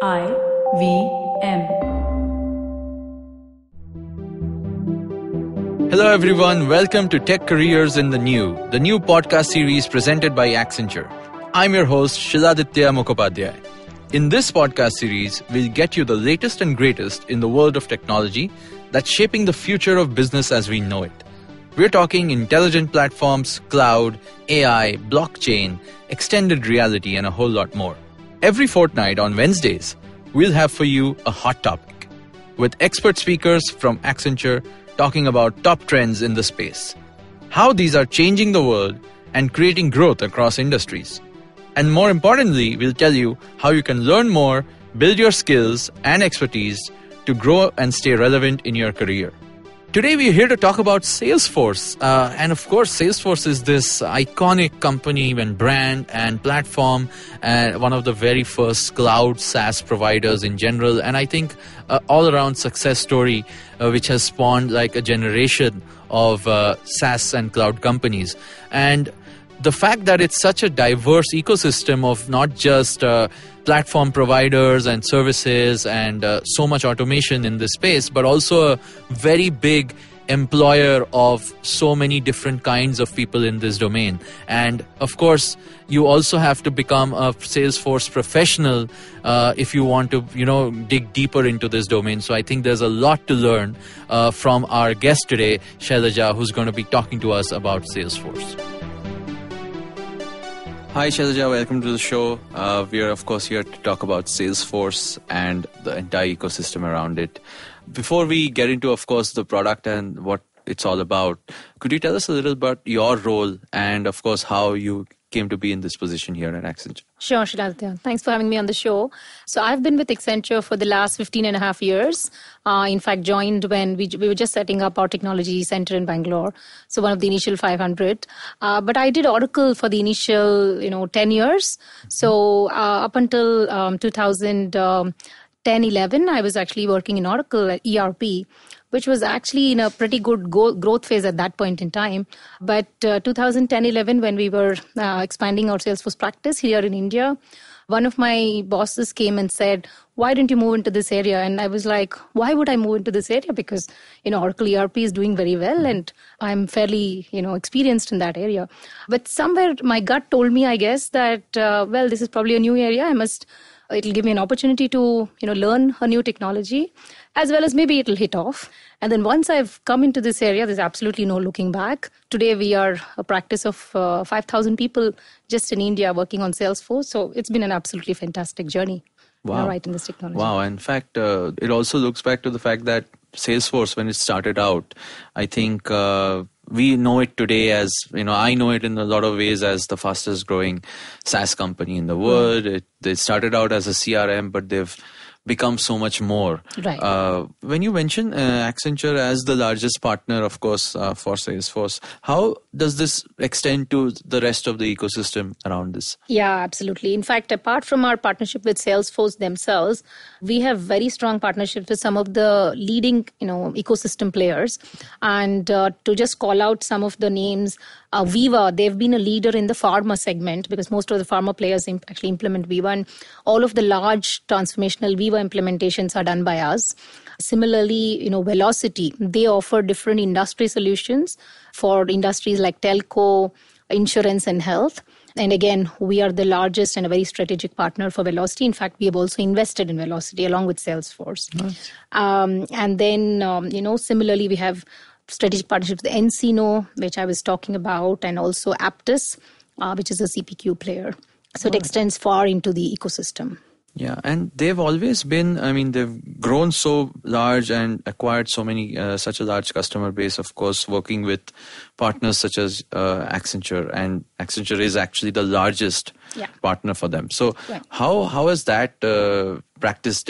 I V M. Hello, everyone. Welcome to Tech Careers in the New, the new podcast series presented by Accenture. I'm your host, Shiladitya Mukhopadhyay. In this podcast series, we'll get you the latest and greatest in the world of technology that's shaping the future of business as we know it. We're talking intelligent platforms, cloud, AI, blockchain, extended reality, and a whole lot more. Every fortnight on Wednesdays, we'll have for you a hot topic with expert speakers from Accenture talking about top trends in the space, how these are changing the world and creating growth across industries. And more importantly, we'll tell you how you can learn more, build your skills and expertise to grow and stay relevant in your career. Today, we're here to talk about Salesforce. Uh, and of course, Salesforce is this iconic company and brand and platform, and one of the very first cloud SaaS providers in general. And I think uh, all around success story, uh, which has spawned like a generation of uh, SaaS and cloud companies. And the fact that it's such a diverse ecosystem of not just uh, platform providers and services and uh, so much automation in this space, but also a very big employer of so many different kinds of people in this domain. And of course, you also have to become a Salesforce professional uh, if you want to, you know, dig deeper into this domain. So I think there's a lot to learn uh, from our guest today, Shailaja, who's going to be talking to us about Salesforce. Hi, Shailaja. Welcome to the show. Uh, we are, of course, here to talk about Salesforce and the entire ecosystem around it. Before we get into, of course, the product and what it's all about, could you tell us a little about your role and, of course, how you came to be in this position here at Accenture? Sure, Shiladitya. Thanks for having me on the show. So I've been with Accenture for the last 15 and a half years. Uh, in fact, joined when we, we were just setting up our technology center in Bangalore. So one of the initial 500. Uh, but I did Oracle for the initial, you know, 10 years. So uh, up until um, 2010, um, 11, I was actually working in Oracle at ERP which was actually in a pretty good go- growth phase at that point in time. But uh, 2010 11, when we were uh, expanding our Salesforce practice here in India, one of my bosses came and said, Why don't you move into this area? And I was like, Why would I move into this area? Because, you know, Oracle ERP is doing very well and I'm fairly, you know, experienced in that area. But somewhere my gut told me, I guess, that, uh, well, this is probably a new area. I must it'll give me an opportunity to you know learn a new technology as well as maybe it'll hit off. And then once I've come into this area, there's absolutely no looking back. Today we are a practice of uh, 5,000 people just in India working on Salesforce. So it's been an absolutely fantastic journey. Wow. right in this technology. Wow. In fact, uh, it also looks back to the fact that Salesforce, when it started out, I think uh, we know it today as you know i know it in a lot of ways as the fastest growing saas company in the world mm. it, they started out as a crm but they've become so much more. Right. Uh, when you mention uh, Accenture as the largest partner, of course, uh, for Salesforce, how does this extend to the rest of the ecosystem around this? Yeah, absolutely. In fact, apart from our partnership with Salesforce themselves, we have very strong partnerships with some of the leading, you know, ecosystem players. And uh, to just call out some of the names, uh, Veeva, they've been a leader in the pharma segment because most of the pharma players imp- actually implement Veeva, and all of the large transformational Veeva implementations are done by us. Similarly, you know, Vlocity, they offer different industry solutions for industries like telco, insurance, and health. And again, we are the largest and a very strategic partner for Vlocity. In fact, we have also invested in Vlocity along with Salesforce. Nice. Um, and then, um, you know, similarly, we have strategic partnerships with nCino, which I was talking about, and also Apttus, uh, which is a CPQ player. So it extends far into the ecosystem. Yeah, and they've always been. I mean, they've grown so large and acquired so many, uh, such a large customer base. Of course, working with partners such as uh, Accenture, and Accenture is actually the largest yeah. partner for them. So, right. how how has that uh, practice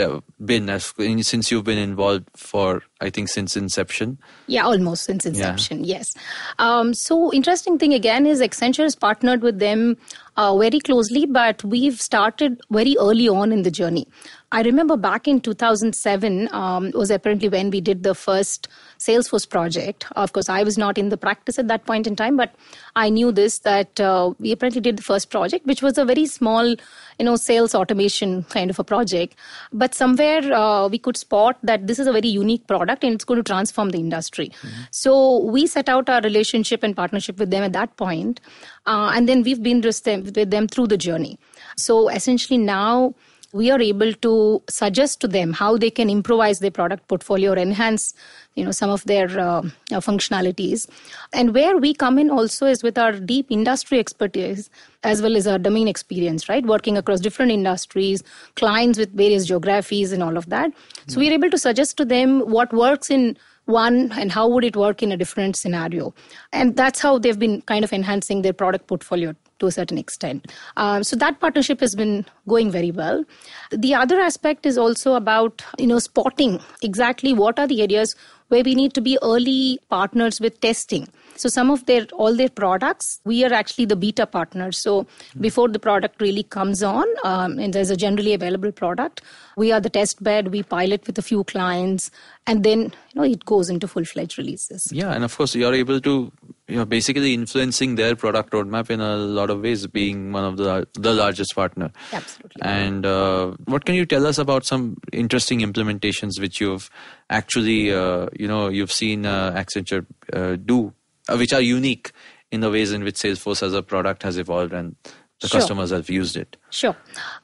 been as, since you've been involved for I think since inception? Yeah, almost since inception. Yeah. Yes. Um, so interesting thing again is Accenture has partnered with them uh, very closely, but we've started very early on in the journey. I remember back in 2007 um, was apparently when we did the first Salesforce project. Of course, I was not in the practice at that point in time, but I knew this that uh, we apparently did the first project, which was a very small, you know, sales automation kind of a project. But somewhere uh, we could spot that this is a very unique product and it's going to transform the industry. Mm-hmm. So we set out our relationship and partnership with them at that point, uh, and then we've been with them through the journey. So essentially now we are able to suggest to them how they can improvise their product portfolio or enhance you know some of their uh, uh, functionalities. And where we come in also is with our deep industry expertise as well as our domain experience right? Working across different industries clients with various geographies and all of that. Mm-hmm. so we're able to suggest to them what works in one and how would it work in a different scenario. And that's how they've been kind of enhancing their product portfolio to a certain extent. Um, so that partnership has been going very well. The other aspect is also about you know spotting exactly what are the areas where we need to be early partners with testing. So some of their all their products, we are actually the beta partners. So before the product really comes on, um, and there's a generally available product, we are the test bed. We pilot with a few clients, and then you know it goes into full fledged releases. Yeah, and of course you're able to you're basically influencing their product roadmap in a lot of ways, being one of the the largest partner. Absolutely. And uh, what can you tell us about some interesting implementations which you've actually uh, you know you've seen uh, Accenture uh, do, uh, which are unique in the ways in which Salesforce as a product has evolved and the sure. customers have used it. Sure.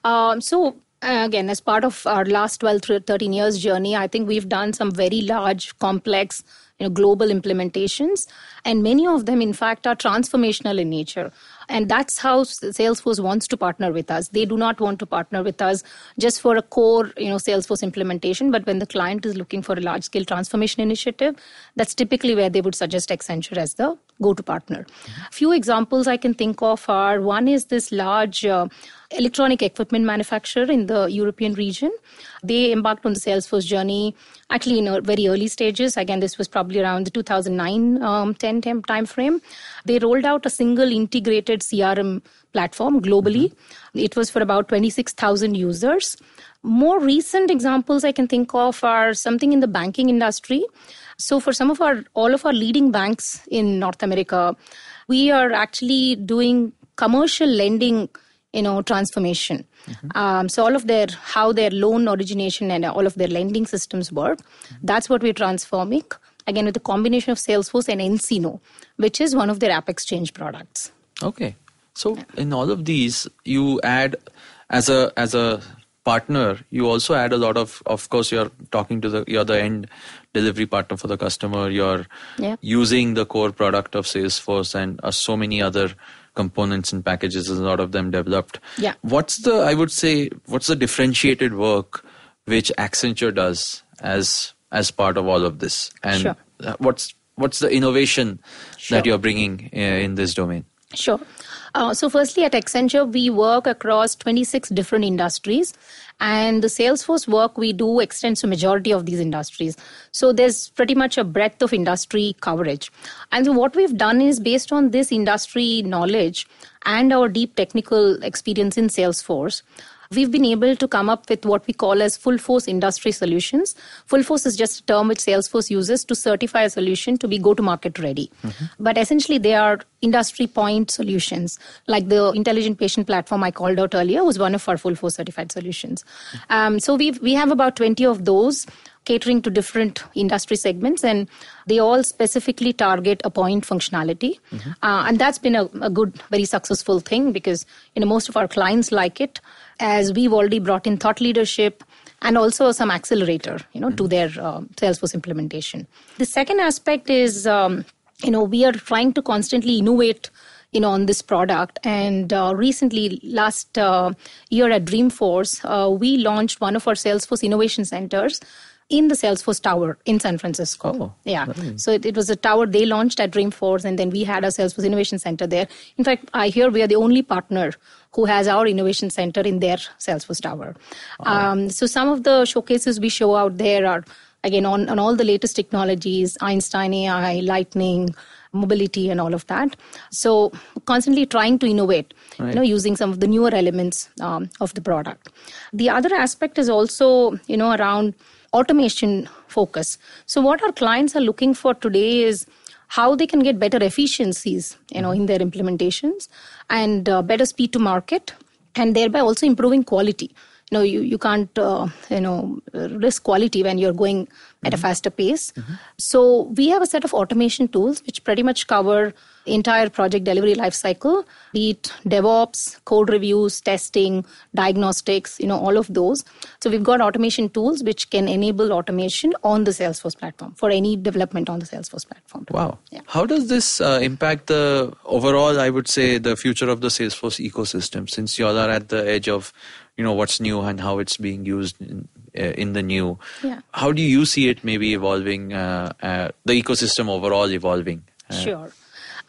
Um, so again, as part of our last 12, 13 years journey, I think we've done some very large, complex, you know, global implementations. And many of them, in fact, are transformational in nature. And that's how Salesforce wants to partner with us. They do not want to partner with us just for a core, you know, Salesforce implementation. But when the client is looking for a large scale transformation initiative, that's typically where they would suggest Accenture as the go to partner. Mm-hmm. Few examples I can think of are one is this large uh, electronic equipment manufacturer in the European region. They embarked on the Salesforce journey actually in very early stages. Again, this was probably around the 2009 um, 10 time frame. They rolled out a single integrated CRM platform globally. Mm-hmm. It was for about 26,000 users. More recent examples I can think of are something in the banking industry. So for some of our all of our leading banks in North America, we are actually doing commercial lending you know transformation mm-hmm. um, so all of their how their loan origination and all of their lending systems work mm-hmm. that's what we're transforming again with a combination of salesforce and nCino which is one of their AppExchange products okay so in all of these you add as a as a partner you also add a lot of of course you're talking to the you're the end delivery partner for the customer you're yeah. using the core product of salesforce and uh, so many other components and packages a lot of them developed yeah what's the i would say what's the differentiated work which accenture does as as part of all of this and sure. what's what's the innovation sure. that you're bringing uh, in this domain sure uh, so, firstly, at Accenture, we work across 26 different industries, and the Salesforce work we do extends to majority of these industries. So, there's pretty much a breadth of industry coverage. And so what we've done is based on this industry knowledge and our deep technical experience in Salesforce, we've been able to come up with what we call as full force industry solutions. Full force is just a term which Salesforce uses to certify a solution to be go to market ready. Mm-hmm. But essentially, they are industry point solutions. Like the intelligent patient platform I called out earlier was one of our full force certified solutions. Mm-hmm. Um, so we we have about 20 of those catering to different industry segments and they all specifically target a point functionality mm-hmm. uh, and that's been a, a, good very successful thing because you know most of our clients like it as we've already brought in thought leadership and also some accelerator, you know, mm-hmm. to their uh, Salesforce implementation. The second aspect is, um, you know, we are trying to constantly innovate you know on this product and uh, recently last uh, year at dreamforce uh, we launched one of our salesforce innovation centers in the Salesforce Tower in San Francisco. Oh, yeah. Nice. So it, it, was a tower they launched at Dreamforce, and then we had a Salesforce Innovation Center there. In fact, I hear we are the only partner who has our innovation center in their Salesforce Tower. Oh. Um, so some of the showcases we show out there are again on, on all the latest technologies, Einstein AI, Lightning, mobility and all of that. So constantly trying to innovate, right. you know, using some of the newer elements um, of the product. The other aspect is also, you know, around automation focus. So what our clients are looking for today is how they can get better efficiencies, you know, in their implementations and uh, better speed to market, and thereby also improving quality you know you, you can't uh, you know risk quality when you're going at mm-hmm. a faster pace mm-hmm. so we have a set of automation tools which pretty much cover entire project delivery lifecycle be it devops code reviews testing diagnostics you know all of those so we've got automation tools which can enable automation on the salesforce platform for any development on the salesforce platform wow yeah. how does this uh, impact the overall i would say the future of the salesforce ecosystem since you all are at the edge of you know what's new and how it's being used in, in the new. Yeah. how do you see it maybe evolving uh, uh, the ecosystem overall evolving? Uh, sure.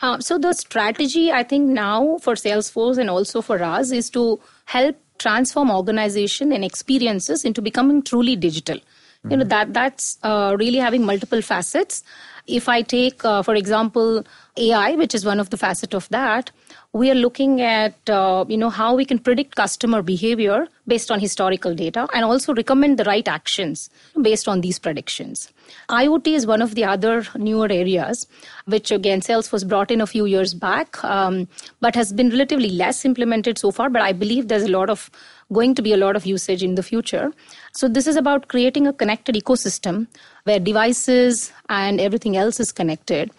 Um, so the strategy i think now for salesforce and also for us is to help transform organization and experiences into becoming truly digital. Mm-hmm. you know that that's uh, really having multiple facets. If i take uh, for example ai which is one of the facet of that we are looking at uh, you know how we can predict customer behavior based on historical data and also recommend the right actions based on these predictions. Iot is one of the other newer areas which again salesforce brought in a few years back um, but has been relatively less implemented so far but i believe there's a lot of going to be a lot of usage in the future. So this is about creating a connected ecosystem where devices and everything else is connected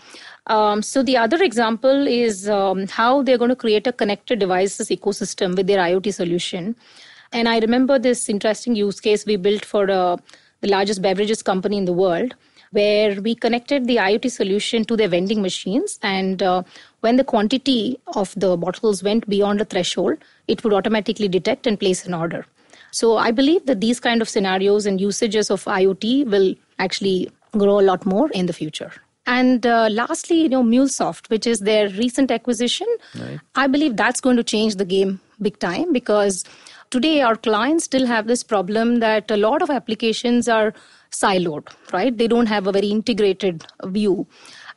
um, so the other example is um, how they're going to create a connected devices ecosystem with their IoT solution. And I remember this interesting use case we built for uh, the largest beverages company in the world, where we connected the IoT solution to their vending machines. And uh, when the quantity of the bottles went beyond a threshold, it would automatically detect and place an order. So I believe that these kind of scenarios and usages of IoT will actually grow a lot more in the future. And uh, lastly, you know, MuleSoft, which is their recent acquisition, right. I believe that's going to change the game big time because today our clients still have this problem that a lot of applications are siloed, right? They don't have a very integrated view.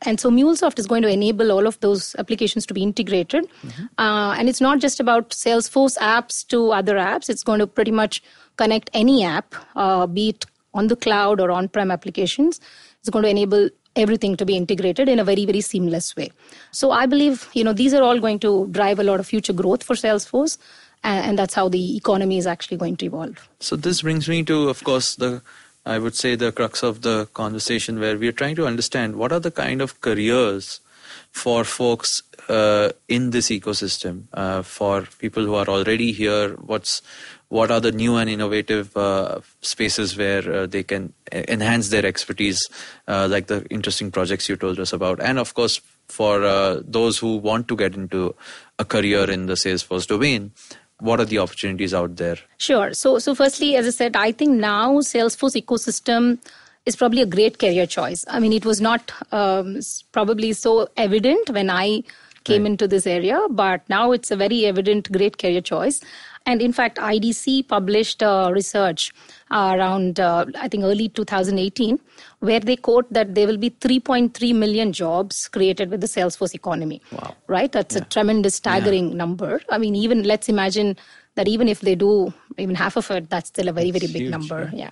And so MuleSoft is going to enable all of those applications to be integrated. Mm-hmm. Uh, and it's not just about Salesforce apps to other apps, it's going to pretty much connect any app, uh, be it on the cloud or on prem applications. It's going to enable everything to be integrated in a very very seamless way. So i believe you know these are all going to drive a lot of future growth for salesforce and, that's how the economy is actually going to evolve. So this brings me to of course the i would say the crux of the conversation where we're trying to understand what are the kind of careers for folks uh, in this ecosystem uh, for people who are already here what's what are the new and innovative uh, spaces where uh, they can enhance their expertise, uh, like the interesting projects you told us about, and of course for uh, those who want to get into a career in the Salesforce domain. What are the opportunities out there? Sure. So, so firstly, as I said, I think now Salesforce ecosystem is probably a great career choice. I mean, it was not um, probably so evident when I came right. into this area, but now it's a very evident great career choice. And in fact, IDC published uh, research uh, around, uh, I think, early 2018, where they quote that there will be 3.3 million jobs created with the Salesforce economy. Wow. Right? That's yeah. a tremendous, staggering yeah. number. I mean, even let's imagine that even if they do even half of it, that's still a very, very big huge, number. Yeah.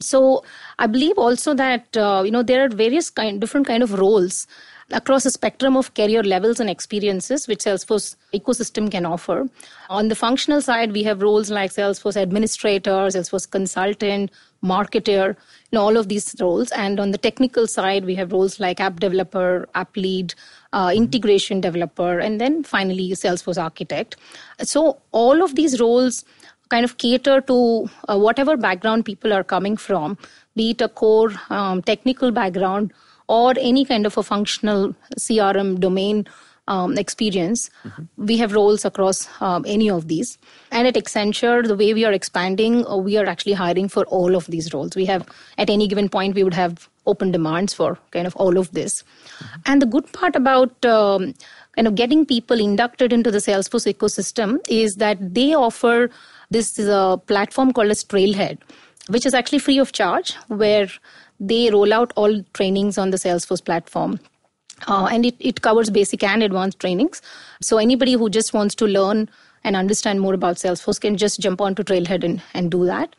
So I believe also that uh, you know there are various kind, different kind of roles across a spectrum of career levels and experiences which Salesforce ecosystem can offer. On the functional side, we have roles like Salesforce administrator, Salesforce consultant, marketer, you know, all of these roles. And on the technical side, we have roles like app developer, app lead, uh, integration developer, and then finally Salesforce architect. So all of these roles kind of cater to uh, whatever background people are coming from, be it a core um, technical background or any kind of a functional CRM domain um, experience. Mm-hmm. We have roles across um, any of these. And at Accenture, the way we are expanding, uh, we are actually hiring for all of these roles. We have, at any given point, we would have open demands for kind of all of this. Mm-hmm. And the good part about um, kind of getting people inducted into the Salesforce ecosystem is that they offer this is a platform called as Trailhead, which is actually free of charge, where they roll out all trainings on the Salesforce platform. Uh, and it, it covers basic and advanced trainings. So anybody who just wants to learn and understand more about Salesforce can just jump onto Trailhead and, and do that.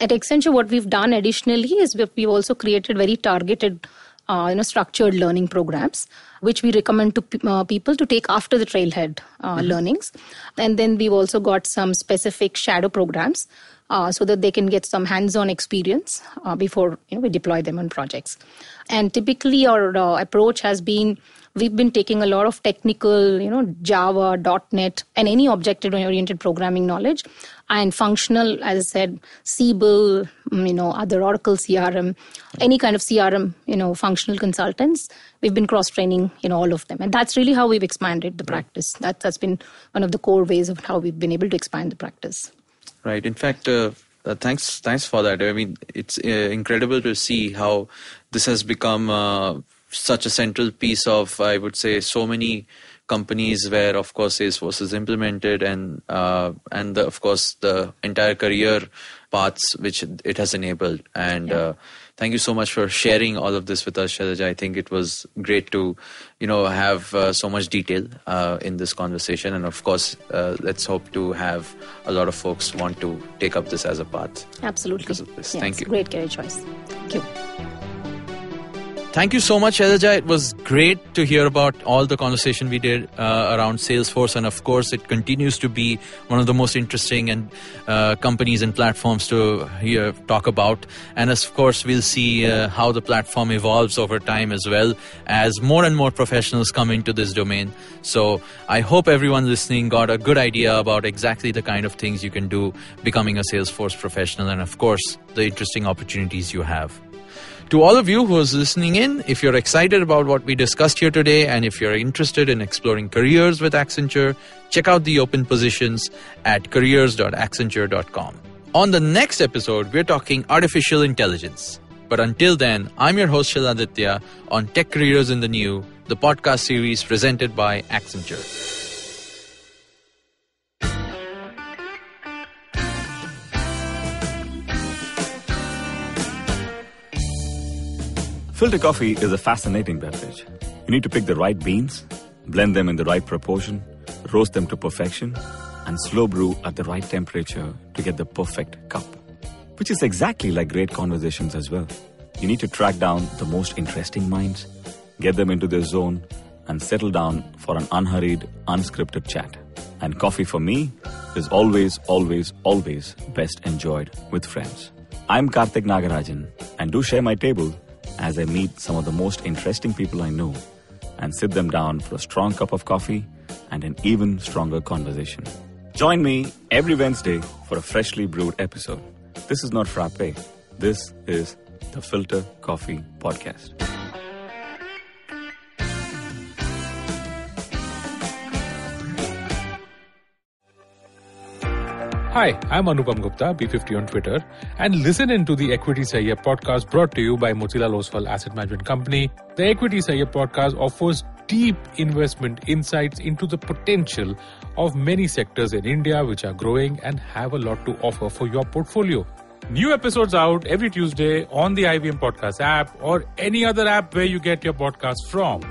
At Accenture, what we've done additionally is we've, we've also created very targeted uh, you know structured learning programs which we recommend to uh, people to take after the trailhead uh, mm-hmm. learnings and then we've also got some specific shadow programs uh, so that they can get some hands-on experience uh, before you know, we deploy them on projects. And typically, our uh, approach has been we've been taking a lot of technical, you know, Java, .NET, and any object-oriented programming knowledge, and functional, as I said, Siebel, mm, you know, other Oracle CRM, any kind of CRM, you know, functional consultants. We've been cross-training, you know, all of them, and that's really how we've expanded the practice. That that's been one of the core ways of how we've been able to expand the practice. Right. In fact, uh, uh, thanks thanks for that. I mean, it's uh, incredible to see how this has become uh, such a central piece of, I would say, so many companies where, of course, Salesforce is implemented, and uh, and the, of course the entire career paths which it has enabled. And yeah. Thank you so much for sharing all of this with us, Shailaja. I think it was great to, you know, have uh, so much detail uh, in this conversation. And of course, uh, let's hope to have a lot of folks want to take up this as a path. Absolutely. Because of this. Yes, thank you. Great career choice. Thank you. Thank you so much, Shailaja. It was great to hear about all the conversation we did uh, around Salesforce, and of course, it continues to be one of the most interesting and uh, companies and platforms to hear talk about. And of course, we'll see uh, how the platform evolves over time as well as more and more professionals come into this domain. So I hope everyone listening got a good idea about exactly the kind of things you can do becoming a Salesforce professional, and of course, the interesting opportunities you have. To all of you who is listening in, if you're excited about what we discussed here today and if you're interested in exploring careers with Accenture, check out the open positions at careers.accenture.com. On the next episode, we're talking artificial intelligence. But until then, I'm your host Shiladitya on Tech Careers in the New, the podcast series presented by Accenture. Filter coffee is a fascinating beverage. You need to pick the right beans, blend them in the right proportion, roast them to perfection, and slow brew at the right temperature to get the perfect cup. Which is exactly like great conversations as well. You need to track down the most interesting minds, get them into their zone, and settle down for an unhurried, unscripted chat. And coffee for me is always, always, always best enjoyed with friends. I'm Karthik Nagarajan, and do share my table as I meet some of the most interesting people I know and sit them down for a strong cup of coffee and an even stronger conversation. Join me every Wednesday for a freshly brewed episode. This is not frappe. This is the Filter Coffee Podcast. Hi, I'm Anupam Gupta, B50 on Twitter, and listen in to the Equity Sahiya podcast brought to you by Motilal Oswal Asset Management Company. The Equity Sahiya podcast offers deep investment insights into the potential of many sectors in India which are growing and have a lot to offer for your portfolio. New episodes out every Tuesday on the IVM Podcast app or any other app where you get your podcast from.